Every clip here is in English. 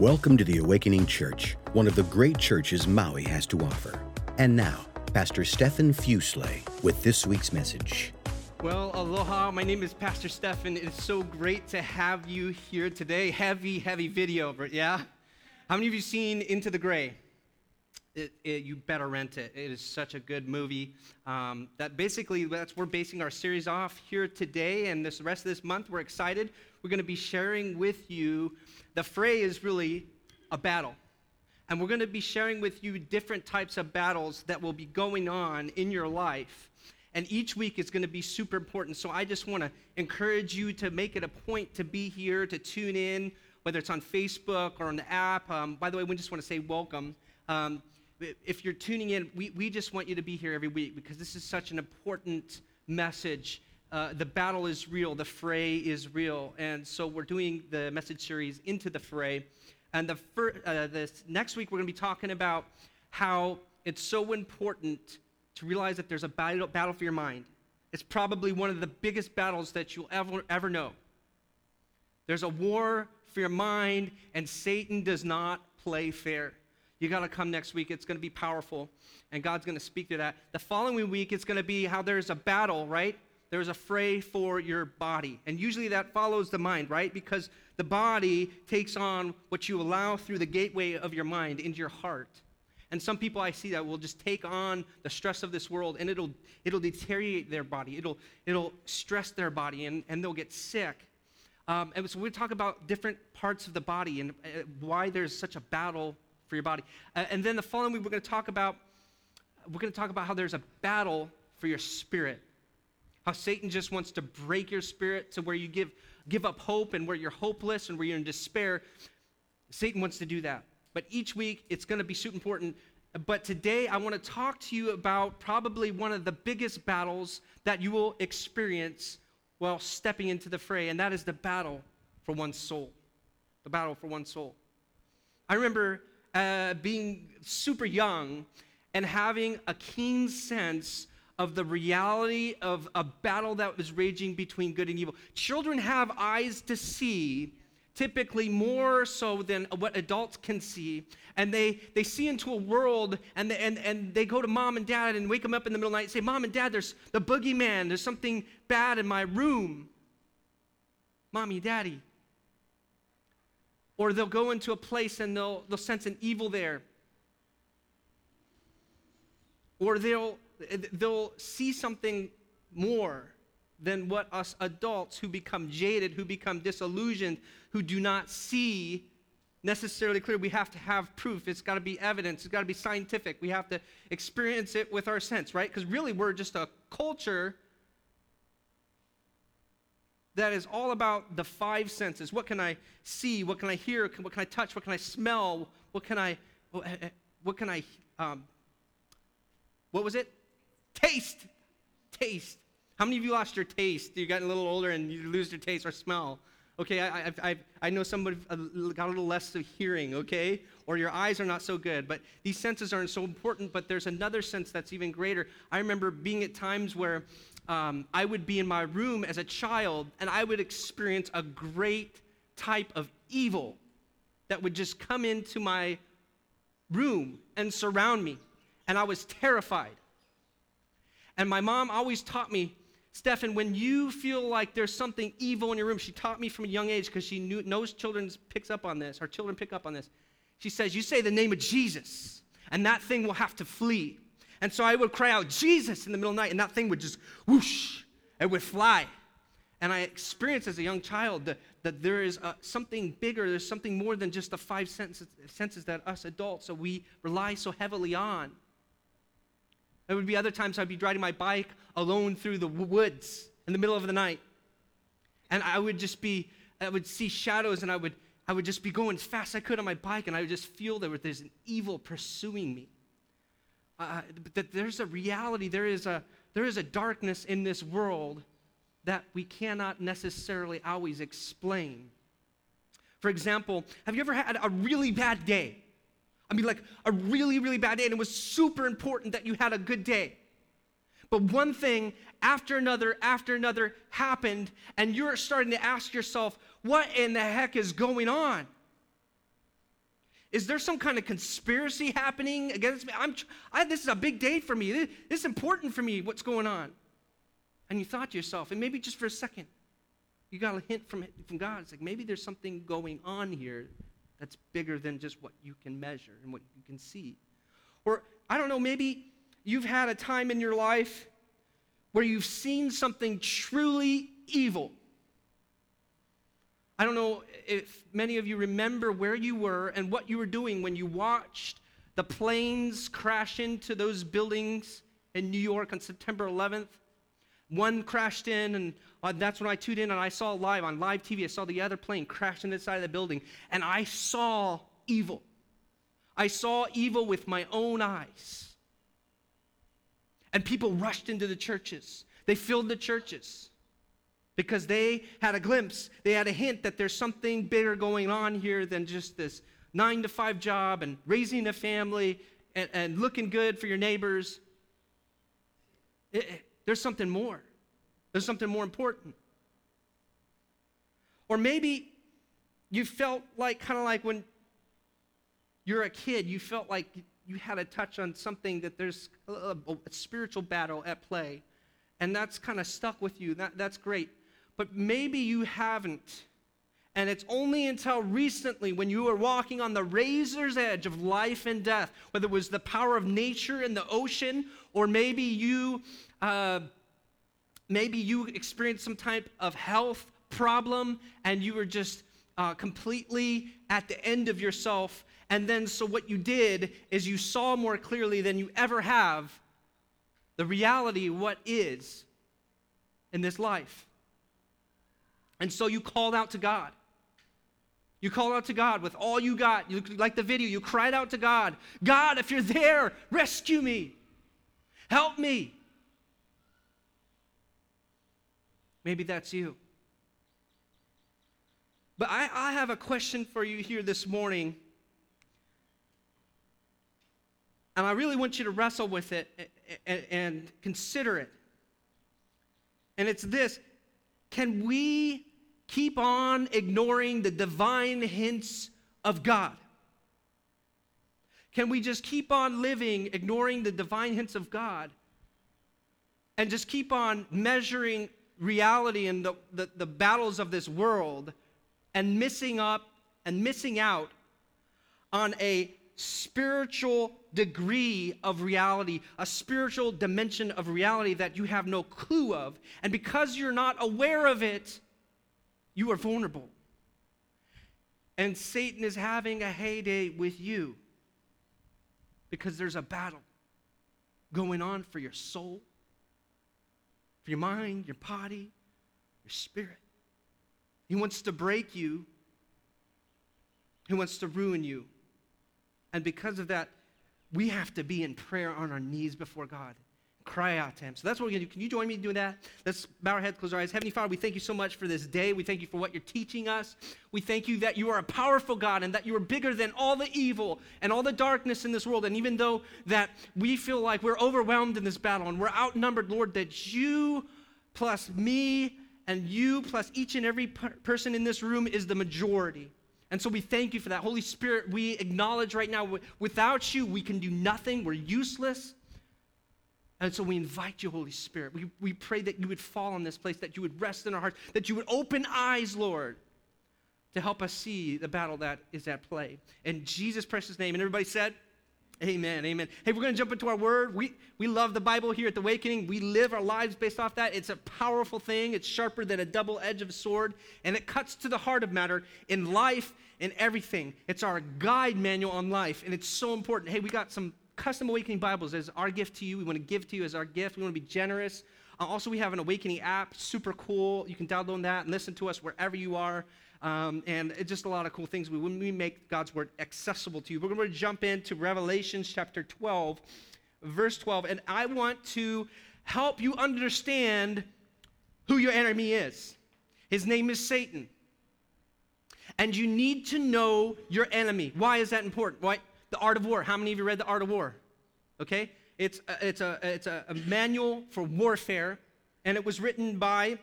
Welcome to the Awakening Church, one of the great churches Maui has to offer. And now, Pastor Stephen Füssle with this week's message. Well, aloha. My name is Pastor Stephen. It is so great to have you here today. Heavy, heavy video, but yeah? How many of you seen Into the Gray? It, it, you better rent it. It is such a good movie. Um, that basically, that's we're basing our series off here today, and this rest of this month, we're excited. We're going to be sharing with you. The fray is really a battle, and we're going to be sharing with you different types of battles that will be going on in your life. And each week is going to be super important. So I just want to encourage you to make it a point to be here, to tune in, whether it's on Facebook or on the app. Um, by the way, we just want to say welcome. Um, if you're tuning in, we, we just want you to be here every week because this is such an important message. Uh, the battle is real, the fray is real. And so we're doing the message series Into the Fray. And the fir- uh, this next week, we're going to be talking about how it's so important to realize that there's a battle, battle for your mind. It's probably one of the biggest battles that you'll ever, ever know. There's a war for your mind, and Satan does not play fair. You got to come next week. It's going to be powerful, and God's going to speak to that. The following week, it's going to be how there's a battle, right? There's a fray for your body. And usually that follows the mind, right? Because the body takes on what you allow through the gateway of your mind into your heart. And some people I see that will just take on the stress of this world and it'll, it'll deteriorate their body. It'll, it'll stress their body and, and they'll get sick. Um, and so we talk about different parts of the body and uh, why there's such a battle for your body. Uh, and then the following week, we're going to talk about we're going to talk about how there's a battle for your spirit. How Satan just wants to break your spirit to where you give give up hope and where you're hopeless and where you're in despair. Satan wants to do that. But each week, it's going to be super important. But today, I want to talk to you about probably one of the biggest battles that you will experience while stepping into the fray, and that is the battle for one's soul. The battle for one's soul. I remember uh, being super young and having a keen sense of the reality of a battle that was raging between good and evil. Children have eyes to see, typically more so than what adults can see. And they, they see into a world and they, and, and they go to mom and dad and wake them up in the middle of the night and say, Mom and dad, there's the boogeyman. There's something bad in my room. Mommy, daddy, or they'll go into a place and they'll, they'll sense an evil there. Or they'll, they'll see something more than what us adults who become jaded, who become disillusioned, who do not see necessarily clear. We have to have proof. It's got to be evidence. It's got to be scientific. We have to experience it with our sense, right? Because really, we're just a culture that is all about the five senses. What can I see? What can I hear? What can I touch? What can I smell? What can I, what eh, eh, can I, um, what was it? Taste. Taste. How many of you lost your taste? You got a little older and you lose your taste or smell. Okay, I, I, I, I know somebody got a little less of hearing, okay? Or your eyes are not so good. But these senses aren't so important, but there's another sense that's even greater. I remember being at times where um, I would be in my room as a child and I would experience a great type of evil that would just come into my room and surround me. And I was terrified. And my mom always taught me, Stefan, when you feel like there's something evil in your room, she taught me from a young age because she knew, knows children picks up on this, Our children pick up on this. She says, You say the name of Jesus, and that thing will have to flee. And so I would cry out, Jesus, in the middle of the night, and that thing would just whoosh, it would fly. And I experienced as a young child that, that there is uh, something bigger, there's something more than just the five senses, senses that us adults so we rely so heavily on. There would be other times I'd be riding my bike alone through the woods in the middle of the night. And I would just be, I would see shadows and I would, I would just be going as fast as I could on my bike and I would just feel there was there's an evil pursuing me uh, that there's a reality, there is a, there is a darkness in this world that we cannot necessarily always explain. For example, have you ever had a really bad day? I mean, like a really, really bad day, and it was super important that you had a good day. But one thing after another, after another happened, and you're starting to ask yourself, what in the heck is going on? Is there some kind of conspiracy happening against me? I'm, I, this is a big day for me. This, this is important for me, what's going on. And you thought to yourself, and maybe just for a second, you got a hint from, from God. It's like maybe there's something going on here that's bigger than just what you can measure and what you can see. Or, I don't know, maybe you've had a time in your life where you've seen something truly evil. I don't know if many of you remember where you were and what you were doing when you watched the planes crash into those buildings in New York on September 11th. One crashed in, and uh, that's when I tuned in and I saw live on live TV. I saw the other plane crash into the side of the building, and I saw evil. I saw evil with my own eyes. And people rushed into the churches. They filled the churches because they had a glimpse, they had a hint that there's something bigger going on here than just this nine to five job and raising a family and, and looking good for your neighbors. It, it, there's something more. There's something more important. Or maybe you felt like, kind of like when you're a kid, you felt like you had a touch on something that there's a, a, a spiritual battle at play. And that's kind of stuck with you. That, that's great. But maybe you haven't. And it's only until recently, when you were walking on the razor's edge of life and death, whether it was the power of nature in the ocean, or maybe you, uh, maybe you experienced some type of health problem, and you were just uh, completely at the end of yourself. And then, so what you did is you saw more clearly than you ever have the reality, what is in this life. And so you called out to God. You called out to God with all you got. You, like the video, you cried out to God God, if you're there, rescue me. Help me. Maybe that's you. But I, I have a question for you here this morning. And I really want you to wrestle with it and, and consider it. And it's this Can we keep on ignoring the divine hints of God? Can we just keep on living ignoring the divine hints of God and just keep on measuring reality and the, the, the, battles of this world and missing up and missing out on a spiritual degree of reality, a spiritual dimension of reality that you have no clue of. And because you're not aware of it, you are vulnerable. And Satan is having a heyday with you because there's a battle going on for your soul, for your mind, your body, your spirit. He wants to break you, he wants to ruin you. And because of that, we have to be in prayer on our knees before God cry out to him. So that's what we're going to do. Can you join me in doing that? Let's bow our heads, close our eyes. Heavenly Father, we thank you so much for this day. We thank you for what you're teaching us. We thank you that you are a powerful God and that you are bigger than all the evil and all the darkness in this world. And even though that we feel like we're overwhelmed in this battle and we're outnumbered, Lord, that you plus me and you plus each and every per- person in this room is the majority. And so we thank you for that. Holy Spirit, we acknowledge right now without you, we can do nothing. We're useless. And so we invite you, Holy Spirit. We, we pray that you would fall on this place, that you would rest in our hearts, that you would open eyes, Lord, to help us see the battle that is at play. In Jesus' precious name. And everybody said, Amen, amen. Hey, we're going to jump into our word. We, we love the Bible here at the Awakening. We live our lives based off that. It's a powerful thing. It's sharper than a double edge of a sword, and it cuts to the heart of matter in life, in everything. It's our guide manual on life, and it's so important. Hey, we got some Custom Awakening Bibles as our gift to you. We want to give to you as our gift. We want to be generous. Uh, also, we have an Awakening app, super cool. You can download that and listen to us wherever you are. Um, and it's just a lot of cool things. We, we make God's word accessible to you, we're going to jump into Revelations chapter 12, verse 12. And I want to help you understand who your enemy is. His name is Satan. And you need to know your enemy. Why is that important? Why? The Art of War. How many of you read The Art of War? Okay? It's a, it's a, it's a, a manual for warfare, and it was written by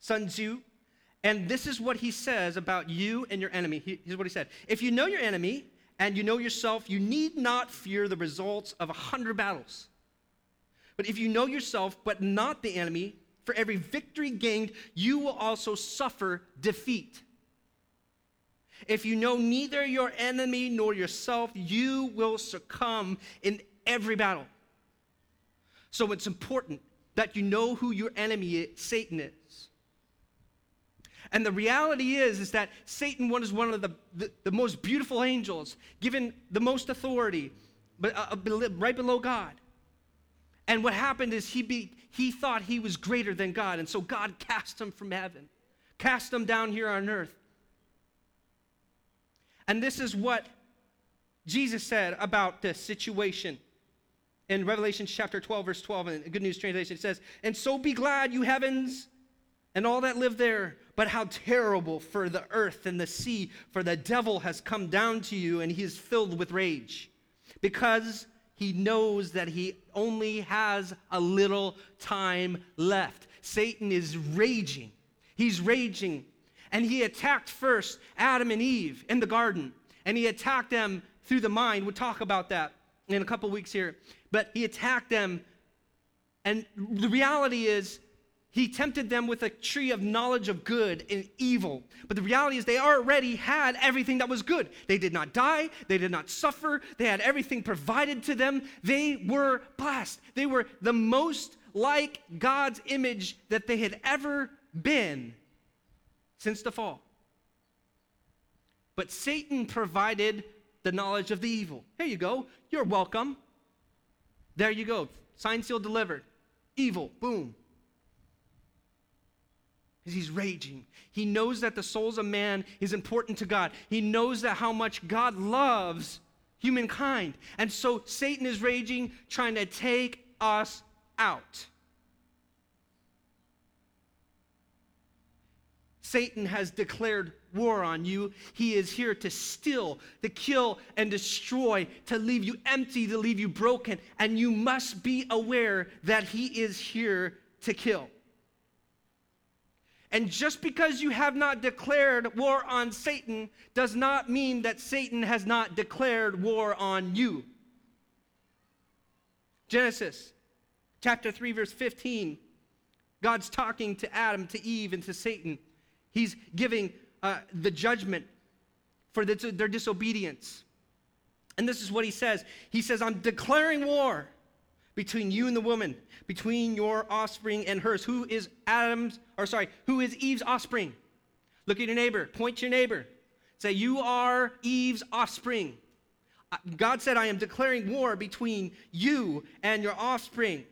Sun Tzu. And this is what he says about you and your enemy. Here's what he said If you know your enemy and you know yourself, you need not fear the results of a hundred battles. But if you know yourself, but not the enemy, for every victory gained, you will also suffer defeat. If you know neither your enemy nor yourself, you will succumb in every battle. So it's important that you know who your enemy, is, Satan, is. And the reality is, is that Satan was one of the, the, the most beautiful angels, given the most authority, but uh, uh right below God. And what happened is he, be, he thought he was greater than God, and so God cast him from heaven, cast him down here on earth. And this is what Jesus said about the situation in Revelation chapter 12, verse 12, in Good News Translation. It says, And so be glad, you heavens, and all that live there. But how terrible for the earth and the sea, for the devil has come down to you and he is filled with rage because he knows that he only has a little time left. Satan is raging. He's raging. And he attacked first Adam and Eve in the garden, and he attacked them through the mind. We'll talk about that in a couple weeks here. But he attacked them. And the reality is, he tempted them with a tree of knowledge of good and evil. But the reality is, they already had everything that was good. They did not die, they did not suffer, they had everything provided to them. They were blessed. They were the most like God's image that they had ever been since the fall. But Satan provided the knowledge of the evil. Here you go. You're welcome. There you go. Sign seal delivered. Evil. Boom Because he's raging. He knows that the souls of man is important to God. He knows that how much God loves humankind. And so Satan is raging, trying to take us out. Satan has declared war on you. He is here to steal, to kill, and destroy, to leave you empty, to leave you broken. And you must be aware that he is here to kill. And just because you have not declared war on Satan does not mean that Satan has not declared war on you. Genesis chapter 3, verse 15. God's talking to Adam, to Eve, and to Satan. He's giving uh, the judgment for the, their disobedience. And this is what he says He says, I'm declaring war between you and the woman, between your offspring and hers. Who is Adam's, or sorry, who is Eve's offspring? Look at your neighbor, point to your neighbor. Say, You are Eve's offspring. Uh, God said, I am declaring war between you and your offspring.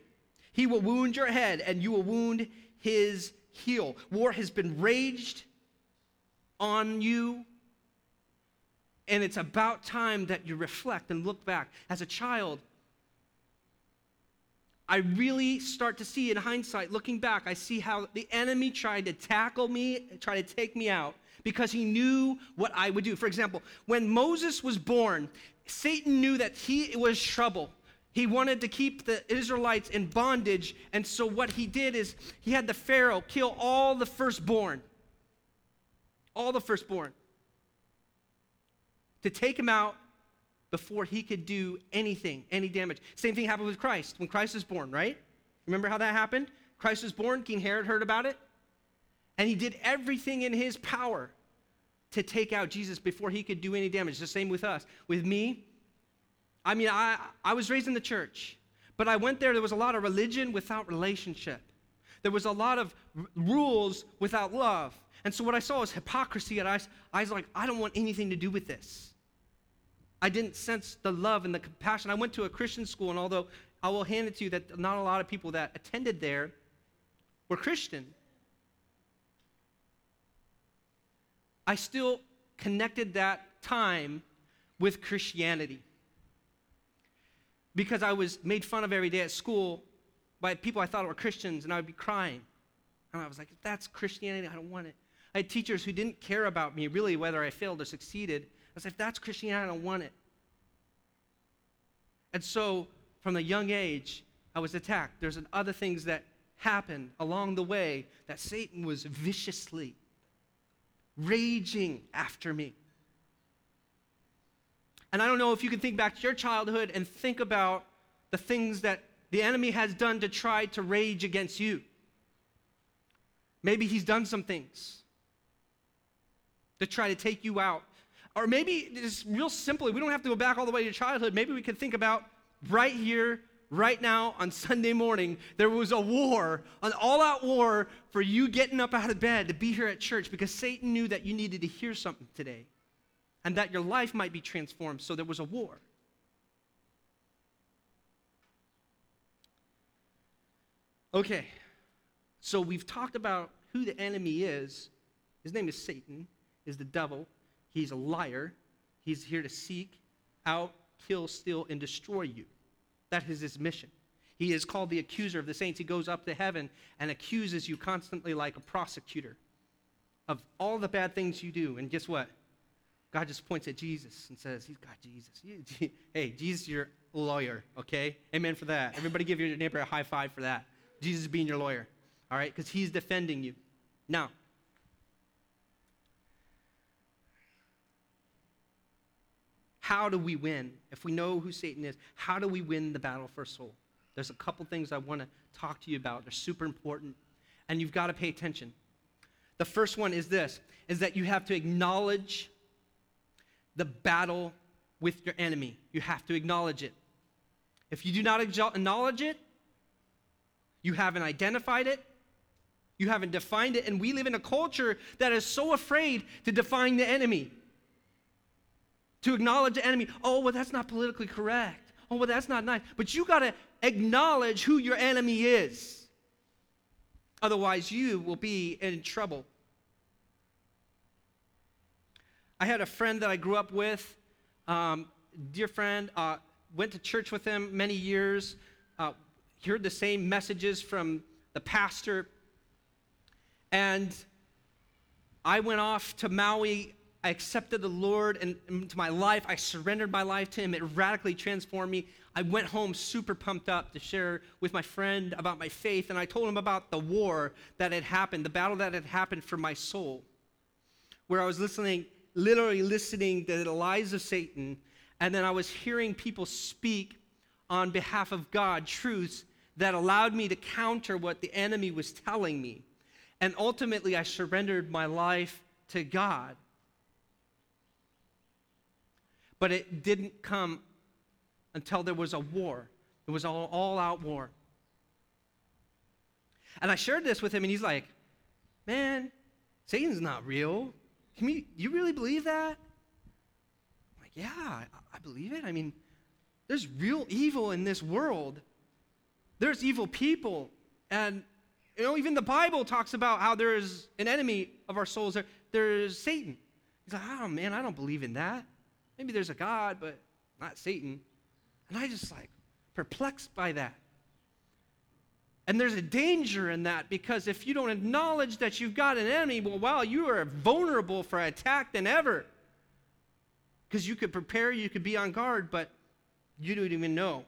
He will wound your head, and you will wound his heel. War has been raged on you, and it's about time that you reflect and look back. As a child, I really start to see in hindsight, looking back, I see how the enemy tried to tackle me, try to take me out because he knew what I would do. For example, when Moses was born, Satan knew that he was trouble. He wanted to keep the Israelites in bondage, and so what he did is he had the Pharaoh kill all the firstborn. All the firstborn. To take him out before he could do anything, any damage. Same thing happened with Christ when Christ was born, right? Remember how that happened? Christ was born, King Herod heard about it, and he did everything in his power to take out Jesus before he could do any damage. The same with us. With me, I mean, I, I was raised in the church, but I went there, there was a lot of religion without relationship. There was a lot of r- rules without love. And so what I saw was hypocrisy, and I, I was like, I don't want anything to do with this. I didn't sense the love and the compassion. I went to a Christian school, and although I will hand it to you that not a lot of people that attended there were Christian, I still connected that time with Christianity. Because I was made fun of every day at school by people I thought were Christians, and I would be crying. And I was like, that's Christianity, I don't want it. I had teachers who didn't care about me, really, whether I failed or succeeded. I said, if that's Christianity, I don't want it. And so, from a young age, I was attacked. There's other things that happened along the way that Satan was viciously raging after me. And I don't know if you can think back to your childhood and think about the things that the enemy has done to try to rage against you. Maybe he's done some things to try to take you out. Or maybe just real simply, we don't have to go back all the way to childhood. Maybe we can think about right here, right now, on Sunday morning, there was a war, an all out war for you getting up out of bed to be here at church because Satan knew that you needed to hear something today and that your life might be transformed. So there was a war. Okay, so we've talked about who the enemy is. His name is Satan, is the devil. He's a liar. He's here to seek out, kill, steal, and destroy you. That is his mission. He is called the accuser of the saints. He goes up to heaven and accuses you constantly like a prosecutor of all the bad things you do. And guess what? God just points at Jesus and says, He's got Jesus. Hey, Jesus, you're a lawyer, okay? Amen for that. Everybody give your neighbor a high five for that. Jesus being your lawyer, all right? Because he's defending you. Now, how do we win? If we know who Satan is, how do we win the battle for soul? There's a couple things I want to talk to you about. They're super important, and you've got to pay attention. The first one is this is that you have to acknowledge the battle with your enemy. You have to acknowledge it. If you do not acknowledge it, you haven't identified it, you haven't defined it, and we live in a culture that is so afraid to define the enemy. To acknowledge the enemy. Oh, well, that's not politically correct. Oh, well, that's not nice. But you got to acknowledge who your enemy is. Otherwise, you will be in trouble. I had a friend that I grew up with, um, dear friend, uh, went to church with him many years, uh, heard the same messages from the pastor. And I went off to Maui. I accepted the Lord and into my life. I surrendered my life to Him. It radically transformed me. I went home super pumped up to share with my friend about my faith, and I told him about the war that had happened, the battle that had happened for my soul, where I was listening literally listening to the lies of Satan, and then I was hearing people speak on behalf of God truths that allowed me to counter what the enemy was telling me. And ultimately, I surrendered my life to God. But it didn't come until there was a war. It was an all out war. And I shared this with him, and he's like, Man, Satan's not real. Can we, you really believe that? I'm like, yeah, I, I believe it. I mean, there's real evil in this world. There's evil people. And, you know, even the Bible talks about how there's an enemy of our souls. There, there's Satan. He's like, oh, man, I don't believe in that. Maybe there's a God, but not Satan. And I just like perplexed by that. And there's a danger in that because if you don't acknowledge that you've got an enemy, well, wow, you are vulnerable for attack than ever. Because you could prepare, you could be on guard, but you don't even know.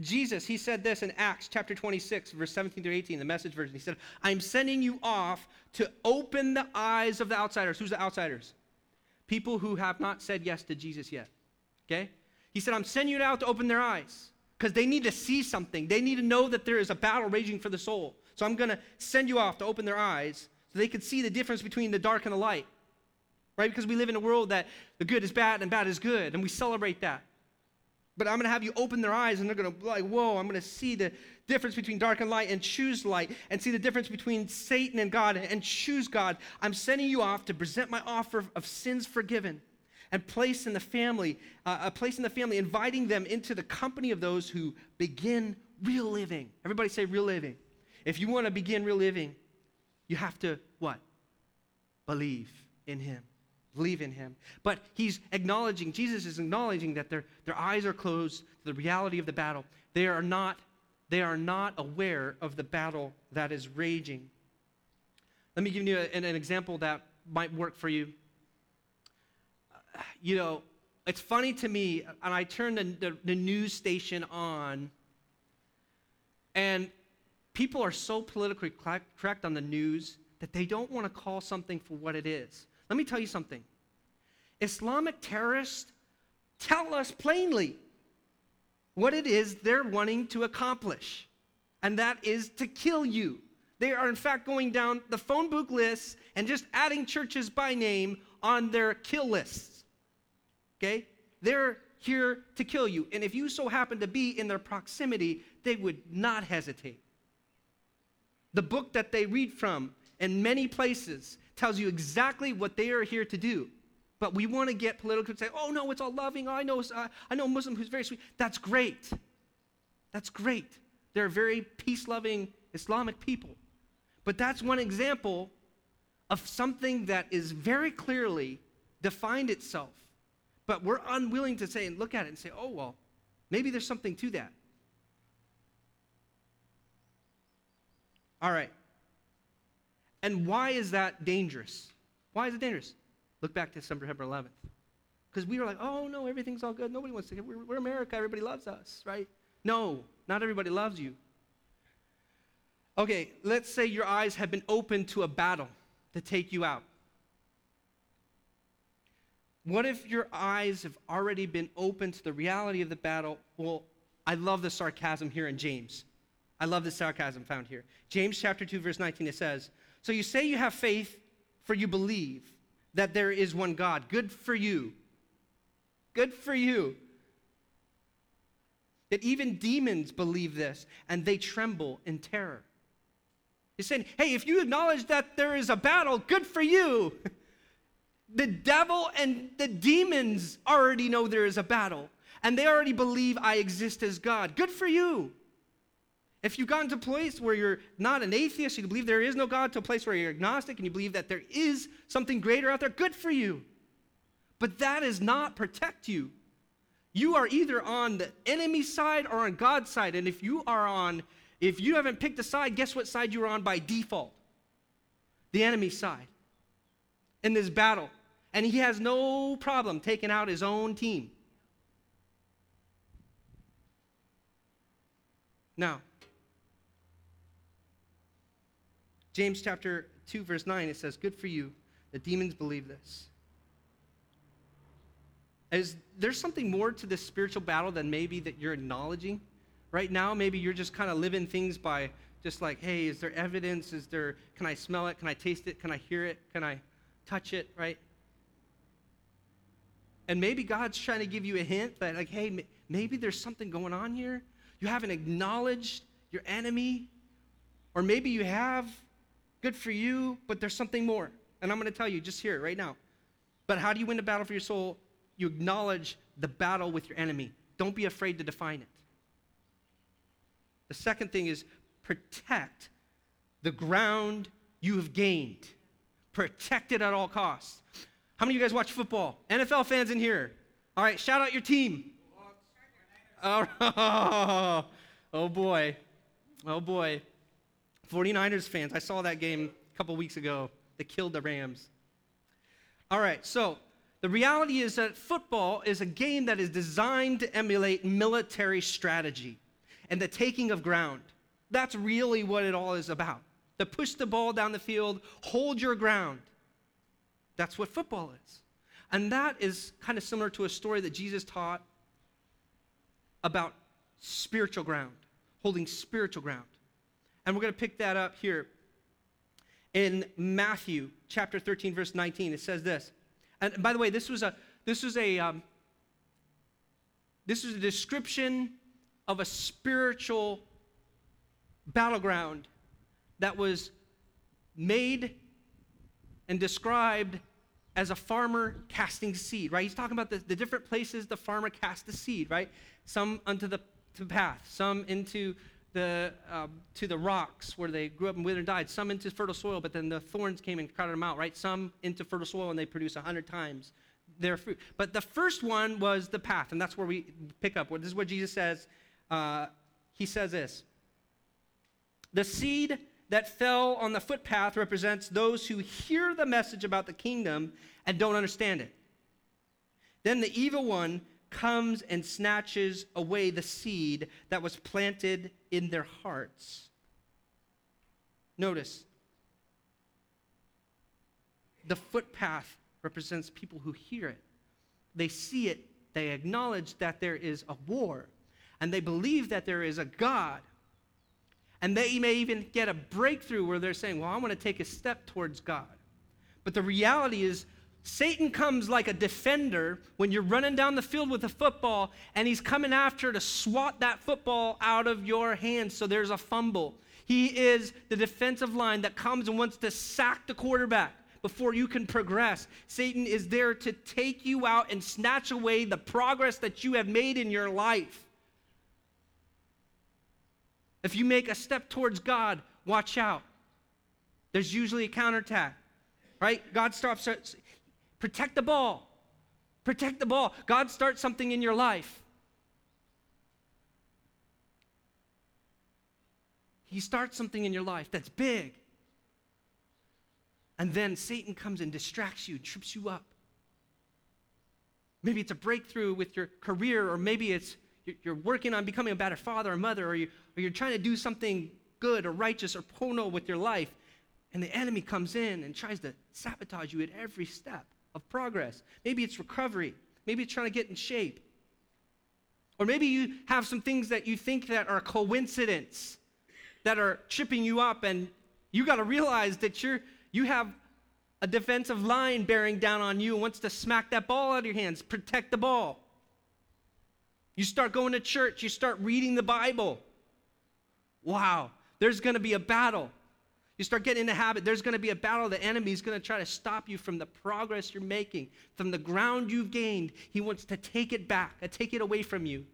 Jesus, he said this in Acts chapter 26, verse 17 through 18, the message version. He said, I'm sending you off to open the eyes of the outsiders. Who's the outsiders? People who have not said yes to Jesus yet. Okay? He said, I'm sending you out to open their eyes because they need to see something. They need to know that there is a battle raging for the soul. So I'm going to send you off to open their eyes so they can see the difference between the dark and the light. Right? Because we live in a world that the good is bad and bad is good, and we celebrate that. But I'm going to have you open their eyes, and they're going to be like, whoa, I'm going to see the difference between dark and light and choose light, and see the difference between Satan and God and choose God. I'm sending you off to present my offer of sins forgiven and place in the family, uh, a place in the family, inviting them into the company of those who begin real living. Everybody say real living. If you want to begin real living, you have to what? Believe in him. Believe in him. But he's acknowledging, Jesus is acknowledging that their, their eyes are closed to the reality of the battle. They are not, they are not aware of the battle that is raging. Let me give you an, an example that might work for you you know, it's funny to me, and I turn the, the, the news station on, and people are so politically correct on the news that they don't want to call something for what it is. Let me tell you something Islamic terrorists tell us plainly what it is they're wanting to accomplish, and that is to kill you. They are, in fact, going down the phone book lists and just adding churches by name on their kill lists. Okay? They're here to kill you. And if you so happen to be in their proximity, they would not hesitate. The book that they read from in many places tells you exactly what they are here to do. But we want to get political and say, oh no, it's all loving. I know, uh, I know a Muslim who's very sweet. That's great. That's great. They're very peace loving Islamic people. But that's one example of something that is very clearly defined itself. But we're unwilling to say and look at it and say, oh, well, maybe there's something to that. All right. And why is that dangerous? Why is it dangerous? Look back to September 11th. Because we were like, oh, no, everything's all good. Nobody wants to. We're, we're America. Everybody loves us, right? No, not everybody loves you. Okay, let's say your eyes have been opened to a battle to take you out. What if your eyes have already been open to the reality of the battle? Well, I love the sarcasm here in James. I love the sarcasm found here. James chapter 2 verse 19 it says, "So you say you have faith for you believe that there is one God. Good for you. Good for you. That even demons believe this and they tremble in terror. He's saying, hey, if you acknowledge that there is a battle, good for you. the devil and the demons already know there is a battle, and they already believe I exist as God. Good for you. If you've gotten to a place where you're not an atheist, you believe there is no God, to a place where you're agnostic and you believe that there is something greater out there, good for you. But that does not protect you. You are either on the enemy side or on God's side. And if you are on, if you haven't picked a side, guess what side you're on by default? The enemy side in this battle. And he has no problem taking out his own team. Now, James chapter 2, verse 9, it says, Good for you. The demons believe this. Is there something more to this spiritual battle than maybe that you're acknowledging? Right now, maybe you're just kind of living things by just like, hey, is there evidence? Is there, can I smell it? Can I taste it? Can I hear it? Can I touch it? Right? And maybe God's trying to give you a hint that, like, hey, maybe there's something going on here. You haven't acknowledged your enemy. Or maybe you have, Good for you, but there's something more. And I'm going to tell you just here, right now. But how do you win the battle for your soul? You acknowledge the battle with your enemy. Don't be afraid to define it. The second thing is protect the ground you have gained. Protect it at all costs. How many of you guys watch football? NFL fans in here. All right, shout out your team. Oh, oh boy. Oh boy. 49ers fans, I saw that game a couple weeks ago. They killed the Rams. All right, so the reality is that football is a game that is designed to emulate military strategy and the taking of ground. That's really what it all is about. To push the ball down the field, hold your ground. That's what football is. And that is kind of similar to a story that Jesus taught about spiritual ground, holding spiritual ground. And we're going to pick that up here in Matthew chapter 13, verse 19. It says this. And by the way, this was a this was a um, this was a description of a spiritual battleground that was made and described as a farmer casting seed, right? He's talking about the, the different places the farmer cast the seed, right? Some unto the, to path, some into the, um, to the rocks where they grew up and withered and died, some into fertile soil, but then the thorns came and crowded them out, right? Some into fertile soil and they produce a hundred times their fruit. But the first one was the path, and that's where we pick up. This is what Jesus says. Uh, he says this The seed that fell on the footpath represents those who hear the message about the kingdom and don't understand it. Then the evil one comes and snatches away the seed that was planted in their hearts. Notice, the footpath represents people who hear it. They see it They acknowledge that there is a war, and they believe that there is a God. And they may even get a breakthrough where they're saying, Well, I want to take a step towards God. But the reality is, Satan comes like a defender when you're running down the field with a football and he's coming after to swat that football out of your hands so there's a fumble. He is the defensive line that comes and wants to sack the quarterback before you can progress. Satan is there to take you out and snatch away the progress that you have made in your life. If you make a step towards God, watch out. There's usually a counterattack, right? God stops, Protect the ball. Protect the ball. God starts something in your life. He starts something in your life that's big. And then Satan comes and distracts you, trips you up. Maybe it's a breakthrough with your career, or maybe it's you're working on becoming a better father or mother, or, you, or you're trying to do something good or righteous or pono with your life, and the enemy comes in and tries to sabotage you at every step of progress. Maybe it's recovery. Maybe it's trying to get in shape. Or maybe you have some things that you think that are coincidence that are tripping you up and you got to realize that you're you have a defensive line bearing down on you and wants to smack that ball out of your hands. Protect the ball. You start going to church, you start reading the Bible. Wow, there's going to be a battle. You start getting in the habit, there's going to be a battle. The enemy is going to try to stop you from the progress you're making, from the ground you've gained. He wants to take it back, take it away from you.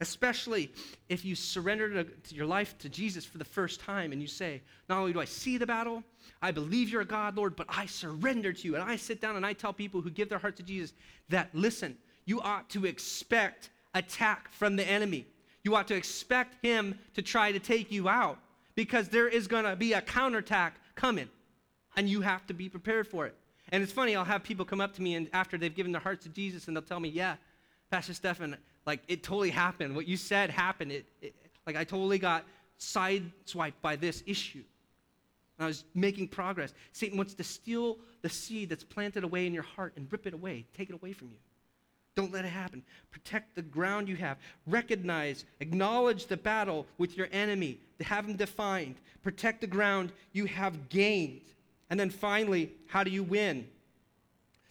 Especially if you surrender to, your life to Jesus for the first time and you say, Not only do I see the battle, I believe you're a God, Lord, but I surrender to you. And I sit down and I tell people who give their heart to Jesus that, listen, you ought to expect attack from the enemy. You ought to expect him to try to take you out because there is going to be a counterattack coming and you have to be prepared for it. And it's funny, I'll have people come up to me and after they've given their hearts to Jesus and they'll tell me, yeah, Pastor Stefan, like it totally happened. What you said happened. It, it like I totally got sideswiped by this issue. I was making progress. Satan wants to steal the seed that's planted away in your heart and rip it away, take it away from you. Don't let it happen. Protect the ground you have. Recognize, acknowledge the battle with your enemy, to have him defined. Protect the ground you have gained. And then finally, how do you win?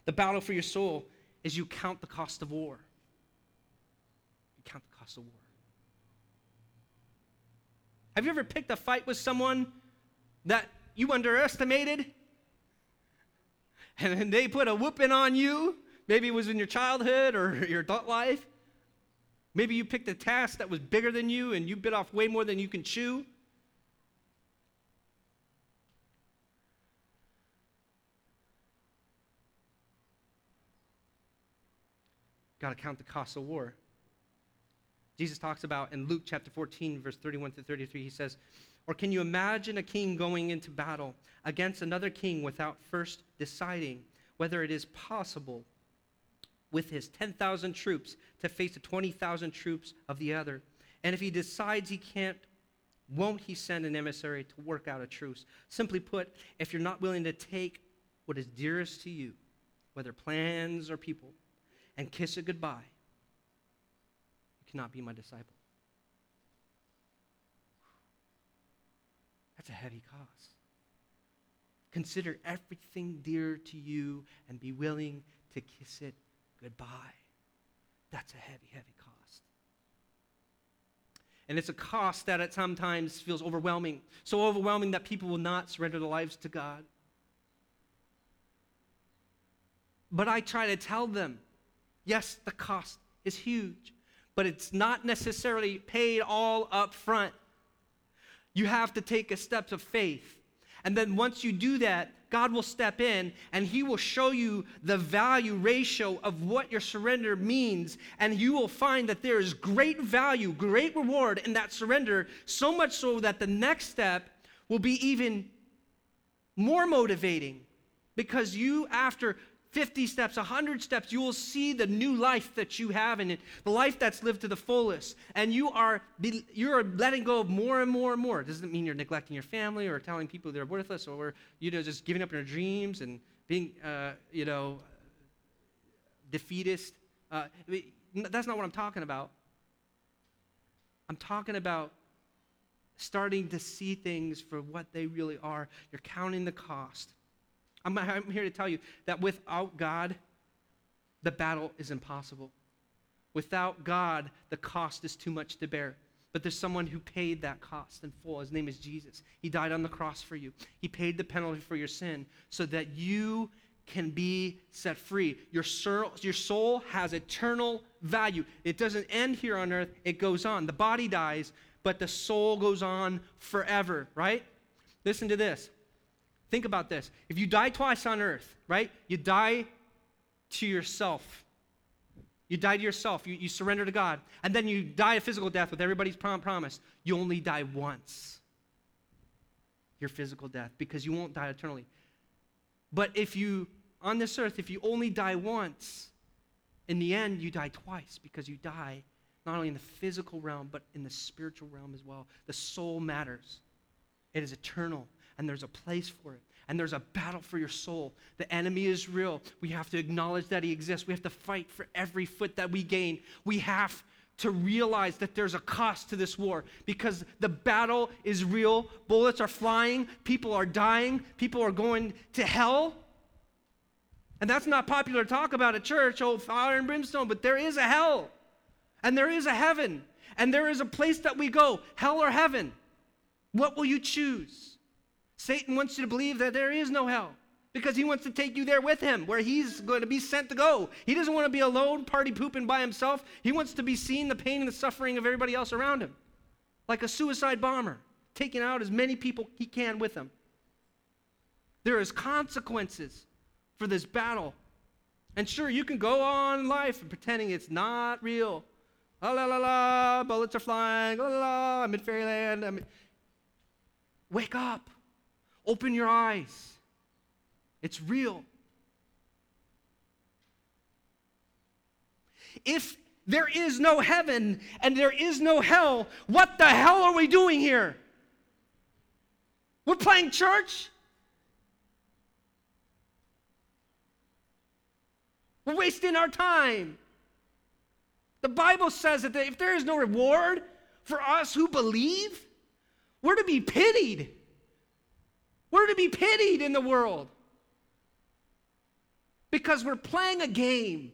The battle for your soul is you count the cost of war. Count the war. Have you ever picked a fight with someone that you underestimated? And then they put a whooping on you Maybe it was in your childhood or your adult life. Maybe you picked a task that was bigger than you and you bit off way more than you can chew. Got to count the cost of war. Jesus talks about in Luke chapter 14, verse 31 to 33, he says, Or can you imagine a king going into battle against another king without first deciding whether it is possible with his 10,000 troops to face the 20,000 troops of the other. And if he decides he can't, won't he send an emissary to work out a truce? Simply put, if you're not willing to take what is dearest to you, whether plans or people, and kiss it goodbye, cannot be my disciple. That's a heavy cost. Consider everything dear to you and be willing to kiss it goodbye. That's a heavy, heavy cost. And it's a cost that at sometimes feels overwhelming, so overwhelming that people will not surrender their lives to God. But I try to tell them yes, the cost is huge, but it's not necessarily paid all up front. You have to take a step of faith. And then once you do that, God will step in and He will show you the value ratio of what your surrender means. And you will find that there is great value, great reward in that surrender, so much so that the next step will be even more motivating because you, after 50 steps, 100 steps, you will see the new life that you have in it, the life that's lived to the fullest. And you are, you are letting go of more and more and more. It doesn't mean you're neglecting your family or telling people they're worthless or, you know, just giving up your dreams and being, uh, you know, defeatist. Uh, I mean, that's not what I'm talking about. I'm talking about starting to see things for what they really are. You're counting the cost. I'm, I'm here to tell you that without God, the battle is impossible. Without God, the cost is too much to bear. But there's someone who paid that cost in full. His name is Jesus. He died on the cross for you. He paid the penalty for your sin so that you can be set free. Your your soul has eternal value. It doesn't end here on earth, it goes on. The body dies, but the soul goes on forever, right? Listen to this. Think about this. If you die twice on earth, right? You die to yourself. You die to yourself. You, you surrender to God. And then you die a physical death with everybody's prom- promise. You only die once. Your physical death, because you won't die eternally. But if you, on this earth, if you only die once, in the end, you die twice because you die not only in the physical realm, but in the spiritual realm as well. The soul matters, it is eternal, and there's a place for it. And there's a battle for your soul. The enemy is real. We have to acknowledge that he exists. We have to fight for every foot that we gain. We have to realize that there's a cost to this war because the battle is real. Bullets are flying, people are dying, people are going to hell. And that's not popular talk about at church, oh, fire and brimstone, but there is a hell. And there is a heaven. And there is a place that we go, hell or heaven. What will you choose? Satan wants you to believe that there is no hell because he wants to take you there with him where he's going to be sent to go. He doesn't want to be alone, party pooping by himself. He wants to be seeing the pain and the suffering of everybody else around him, like a suicide bomber, taking out as many people he can with him. There is consequences for this battle. And sure, you can go on life pretending it's not real. La la la la, bullets are flying. La la la, I'm in fairyland. I'm in... Wake up. Open your eyes. It's real. If there is no heaven and there is no hell, what the hell are we doing here? We're playing church? We're wasting our time. The Bible says that if there is no reward for us who believe, we're to be pitied. We're to be pitied in the world because we're playing a game.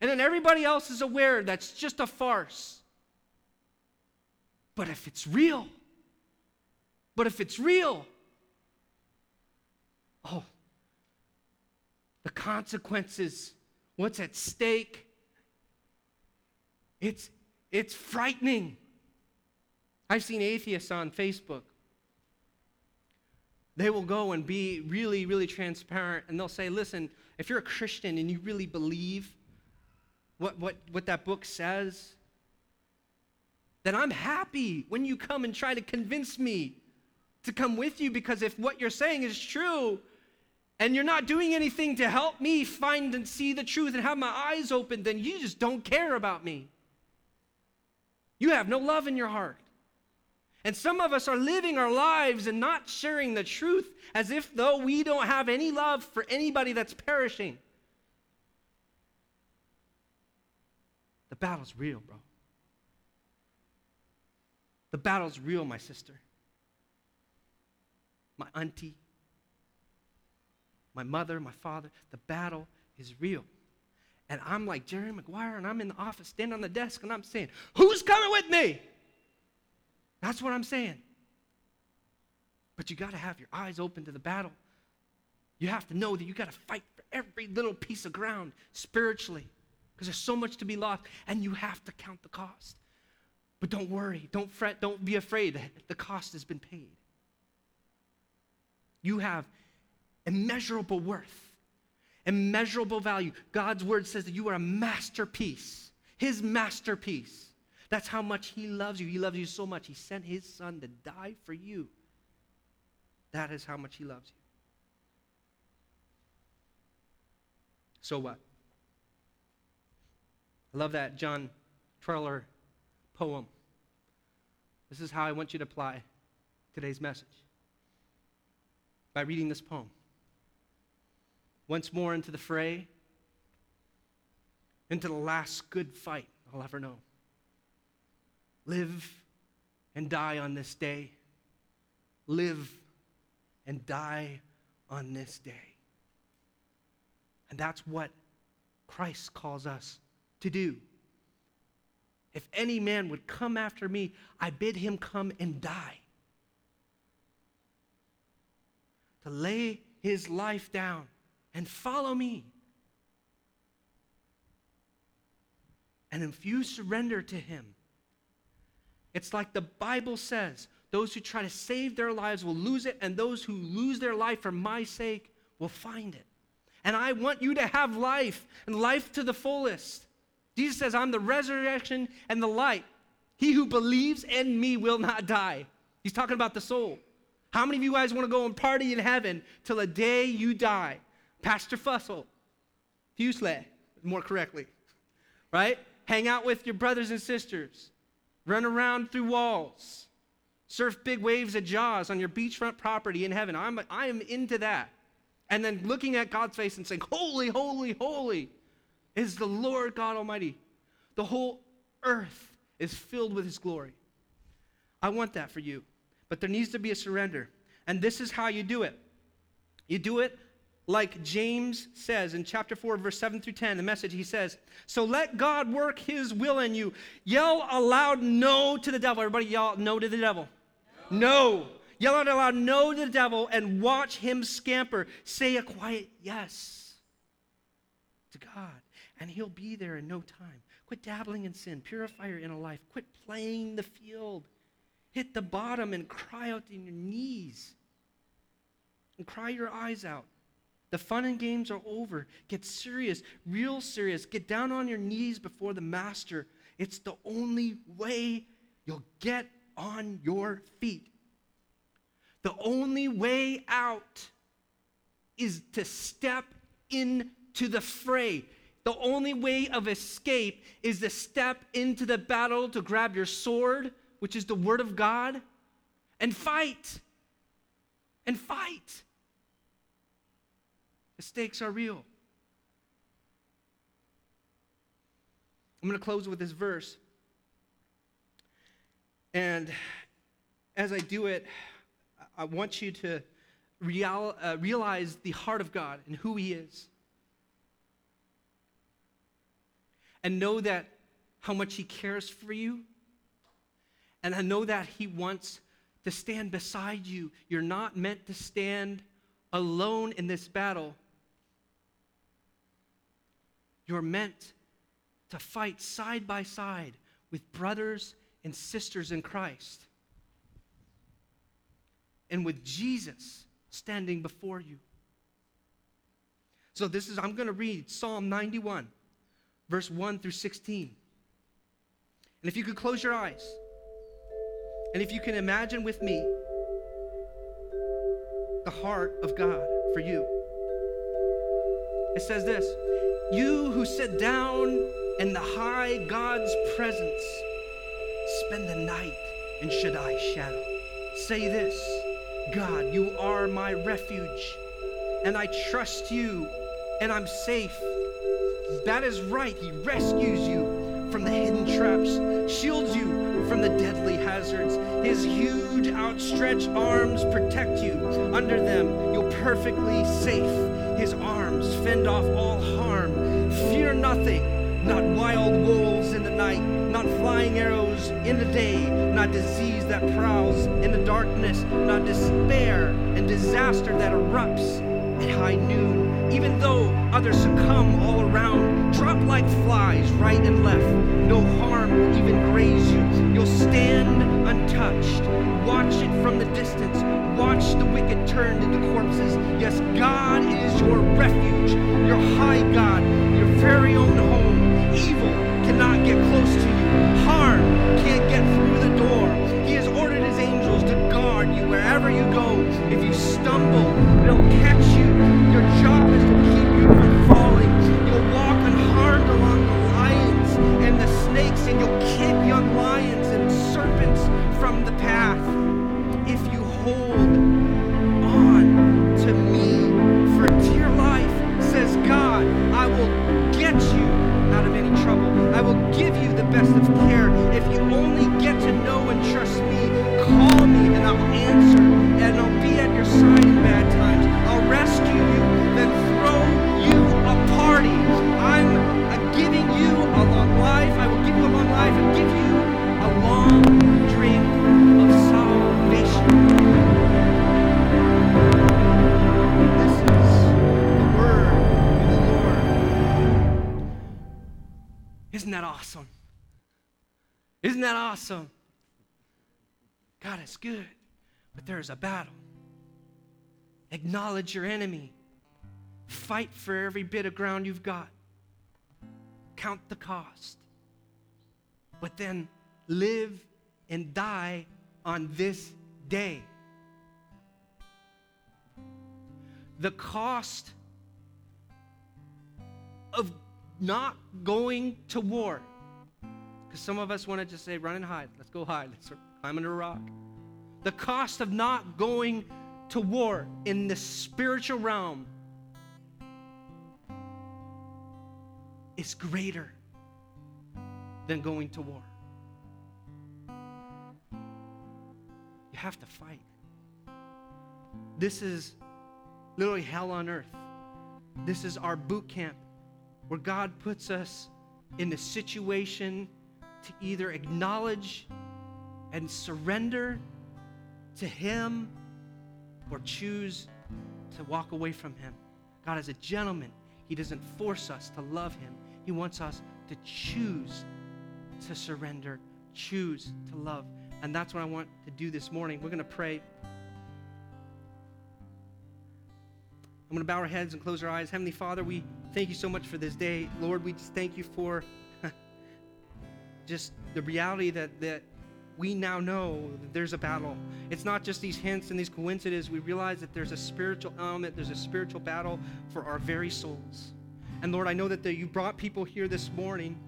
And then everybody else is aware that's just a farce. But if it's real, but if it's real, oh, the consequences, what's at stake. It's, it's frightening. I've seen atheists on Facebook. They will go and be really, really transparent, and they'll say, listen, if you're a Christian and you really believe what, what, what that book says, then I'm happy when you come and try to convince me to come with you because if what you're saying is true, and you're not doing anything to help me find and see the truth and have my eyes open, then you just don't care about me. You have no love in your heart. And some of us are living our lives and not sharing the truth as if though we don't have any love for anybody that's perishing. The battle's real, bro. The battle's real, my sister. My auntie, my mother, my father. The battle is real. And I'm like Jerry Maguire, and I'm in the office, standing on the desk, and I'm saying, Who's coming with me? That's what I'm saying. But you got to have your eyes open to the battle. You have to know that you got to fight for every little piece of ground spiritually because there's so much to be lost, and you have to count the cost. But don't worry, don't fret, don't be afraid. The cost has been paid. You have immeasurable worth, immeasurable value. God's word says that you are a masterpiece, His masterpiece. That's how much He loves you. He loves you so much, He sent His Son to die for you. That is how much He loves you. So what? I love that John Treloar poem. This is how I want you to apply today's message by reading this poem once more into the fray, into the last good fight I'll ever know. Live and die on this day. Live and die on this day. And that's what Christ calls us to do. If any man would come after me, I bid him come and die. To lay his life down and follow me. And if you surrender to him, it's like the Bible says those who try to save their lives will lose it, and those who lose their life for my sake will find it. And I want you to have life and life to the fullest. Jesus says, I'm the resurrection and the light. He who believes in me will not die. He's talking about the soul. How many of you guys want to go and party in heaven till the day you die? Pastor Fussell, Füssle, more correctly, right? Hang out with your brothers and sisters, run around through walls, surf big waves of Jaws on your beachfront property in heaven. I'm, I am into that. And then looking at God's face and saying, Holy, holy, holy is the Lord God Almighty. The whole earth is filled with His glory. I want that for you. But there needs to be a surrender. And this is how you do it. You do it like James says in chapter 4, verse 7 through 10, the message he says, So let God work his will in you. Yell aloud no to the devil. Everybody yell no to the devil. No. no. Yell out aloud no to the devil and watch him scamper. Say a quiet yes to God, and he'll be there in no time. Quit dabbling in sin. Purify your inner life. Quit playing the field. Hit the bottom and cry out in your knees. And cry your eyes out. The fun and games are over. Get serious, real serious. Get down on your knees before the Master. It's the only way you'll get on your feet. The only way out is to step into the fray. The only way of escape is to step into the battle to grab your sword, which is the Word of God, and fight. And fight. The stakes are real. I'm going to close with this verse. And as I do it, I want you to real, uh, realize the heart of God and who He is. And know that how much He cares for you. And I know that He wants to stand beside you. You're not meant to stand alone in this battle. You're meant to fight side by side with brothers and sisters in Christ. And with Jesus standing before you. So this is I'm going to read Psalm 91 verse 1 through 16. And if you could close your eyes and if you can imagine with me the heart of God for you. It says this you who sit down in the high God's presence, spend the night in Shaddai's shadow. Say this God, you are my refuge, and I trust you, and I'm safe. That is right, He rescues you from the hidden traps, shields you from the deadly hazards. His huge outstretched arms protect you. Under them, you're perfectly safe. His arms fend off all harm. Fear nothing, not wild wolves in the night, not flying arrows in the day, not disease that prowls in the darkness, not despair and disaster that erupts at high noon. Even though others succumb all around, drop like flies right and left, no harm will even graze you. You'll stand untouched. Watch it from the distance. Watch the wicked turned into corpses. Yes, God is your refuge, your high God, your very own home. Evil is a battle. Acknowledge your enemy. Fight for every bit of ground you've got. Count the cost. But then live and die on this day. The cost of not going to war. Because some of us want to just say, run and hide. Let's go hide. Let's climb under a rock. The cost of not going to war in the spiritual realm is greater than going to war. You have to fight. This is literally hell on earth. This is our boot camp where God puts us in a situation to either acknowledge and surrender to Him or choose to walk away from Him. God is a gentleman. He doesn't force us to love Him, He wants us to choose to surrender, choose to love. And that's what I want to do this morning. We're going to pray. I'm going to bow our heads and close our eyes. Heavenly Father, we thank you so much for this day. Lord, we just thank you for just the reality that, that we now know that there's a battle. It's not just these hints and these coincidences. We realize that there's a spiritual element, there's a spiritual battle for our very souls. And Lord, I know that the, you brought people here this morning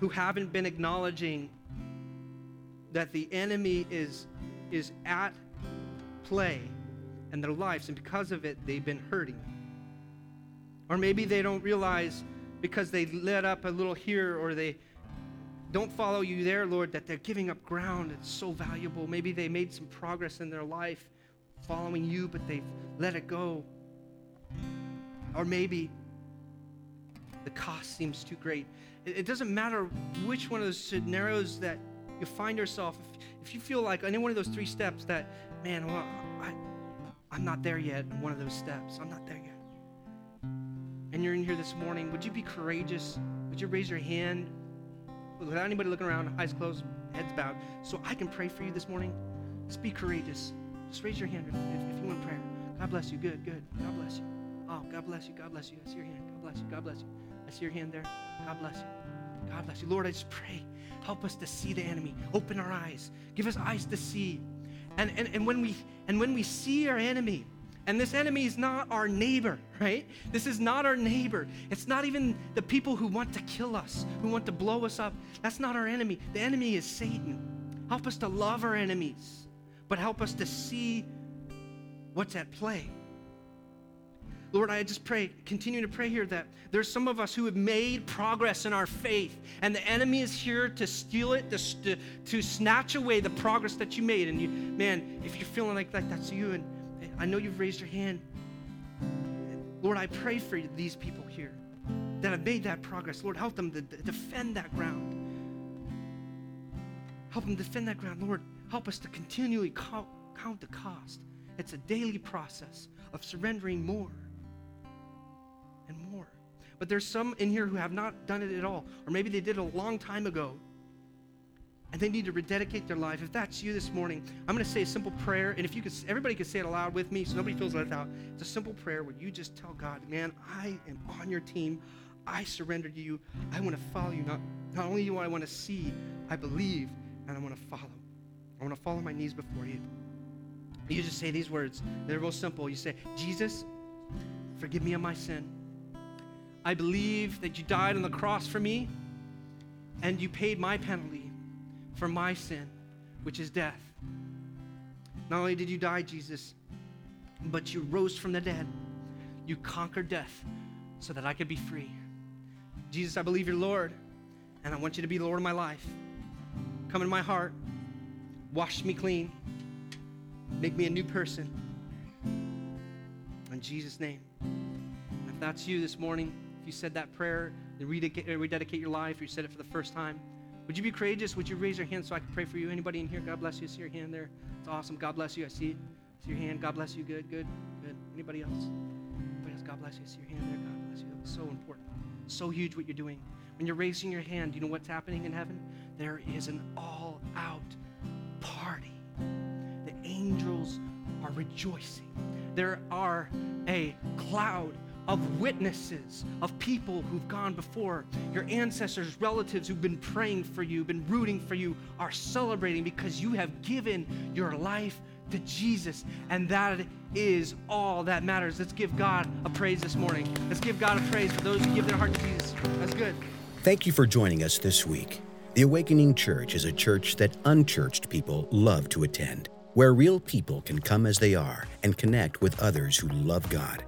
who haven't been acknowledging that the enemy is, is at play in their lives, and because of it, they've been hurting. Or maybe they don't realize because they let up a little here or they don't follow you there, Lord, that they're giving up ground. It's so valuable. Maybe they made some progress in their life following you, but they've let it go. Or maybe the cost seems too great. It, doesn't matter which one of those scenarios that you find yourself. If, if you feel like any one of those three steps that, man, well, I, I'm not there yet in one of those steps. I'm not there yet and you're in here this morning, would you be courageous? Would you raise your hand without anybody looking around, eyes closed, heads bowed, so I can pray for you this morning? Just be courageous. Just raise your hand if, if you want prayer. God bless you. Good, good. God bless you. Oh, God bless you. God bless you. I see your hand. God bless you. God bless you. I see your hand there. God bless you. God bless you. Lord, I just pray. Help us to see the enemy. Open our eyes. Give us eyes to see. And, and, and when we and when we see our enemy, and this enemy is not our neighbor, right? This is not our neighbor. It's not even the people who want to kill us, who want to blow us up. That's not our enemy. The enemy is Satan. Help us to love our enemies, but help us to see what's at play. Lord, I just pray, continue to pray here that there's some of us who have made progress in our faith, and the enemy is here to steal it, to, to, to snatch away the progress that you made. And you, man, if you're feeling like that, that's you. And I know you've raised your hand. Lord, I pray for these people here that have made that progress. Lord, help them to defend that ground. Help them defend that ground. Lord, help us to continually count, the cost. It's a daily process of surrendering more and more. But there's some in here who have not done it at all, or maybe they did it a long time ago and they need to rededicate their life. If that's you this morning, I'm going to say a simple prayer, and if you could, everybody could say it aloud with me, so nobody feels left out. It's a simple prayer where you just tell God, "Man, I am on your team. I surrender to you. I want to follow you. Not, not only do I want to see, I believe, and I want to follow. I want to fall on my knees before you." You just say these words. They're real simple. You say, "Jesus, forgive me of my sin. I believe that you died on the cross for me, and you paid my penalty." For my sin, which is death. Not only did you die, Jesus, but you rose from the dead. You conquered death so that I could be free. Jesus, I believe you're Lord, and I want you to be Lord of my life. Come in my heart, wash me clean, make me a new person. In Jesus' name. And if that's you this morning, if you said that prayer, rededicate, rededicate your life, or you said it for the first time, would you be courageous? Would you raise your hand so I can pray for you? Anybody in here? God bless you. I see your hand there. It's awesome. God bless you. I see it. I see your hand. God bless you. Good, good, good. Anybody else? Anybody else? God bless you. I see your hand there. God bless you. That's so important. So huge what you're doing. When you're raising your hand, you know what's happening in heaven? There is an all out party. The angels are rejoicing. There are a cloud of witnesses, of people who've gone before. Your ancestors, relatives who've been praying for you, been rooting for you, are celebrating because you have given your life to Jesus. And that is all that matters. Let's give God a praise this morning. Let's give God a praise for those who give their heart to Jesus. That's good. Thank you for joining us this week. The Awakening Church is a church that unchurched people love to attend, where real people can come as they are and connect with others who love God.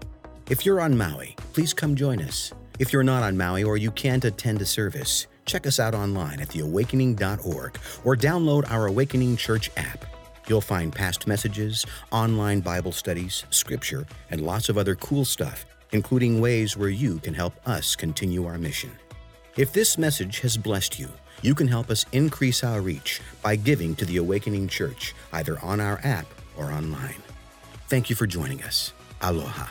If you're on Maui, please come join us. If you're not on Maui or you can't attend a service, check us out online at theawakening.org or download our Awakening Church app. You'll find past messages, online Bible studies, scripture, and lots of other cool stuff, including ways where you can help us continue our mission. If this message has blessed you, you can help us increase our reach by giving to the Awakening Church, either on our app or online. Thank you for joining us. Aloha.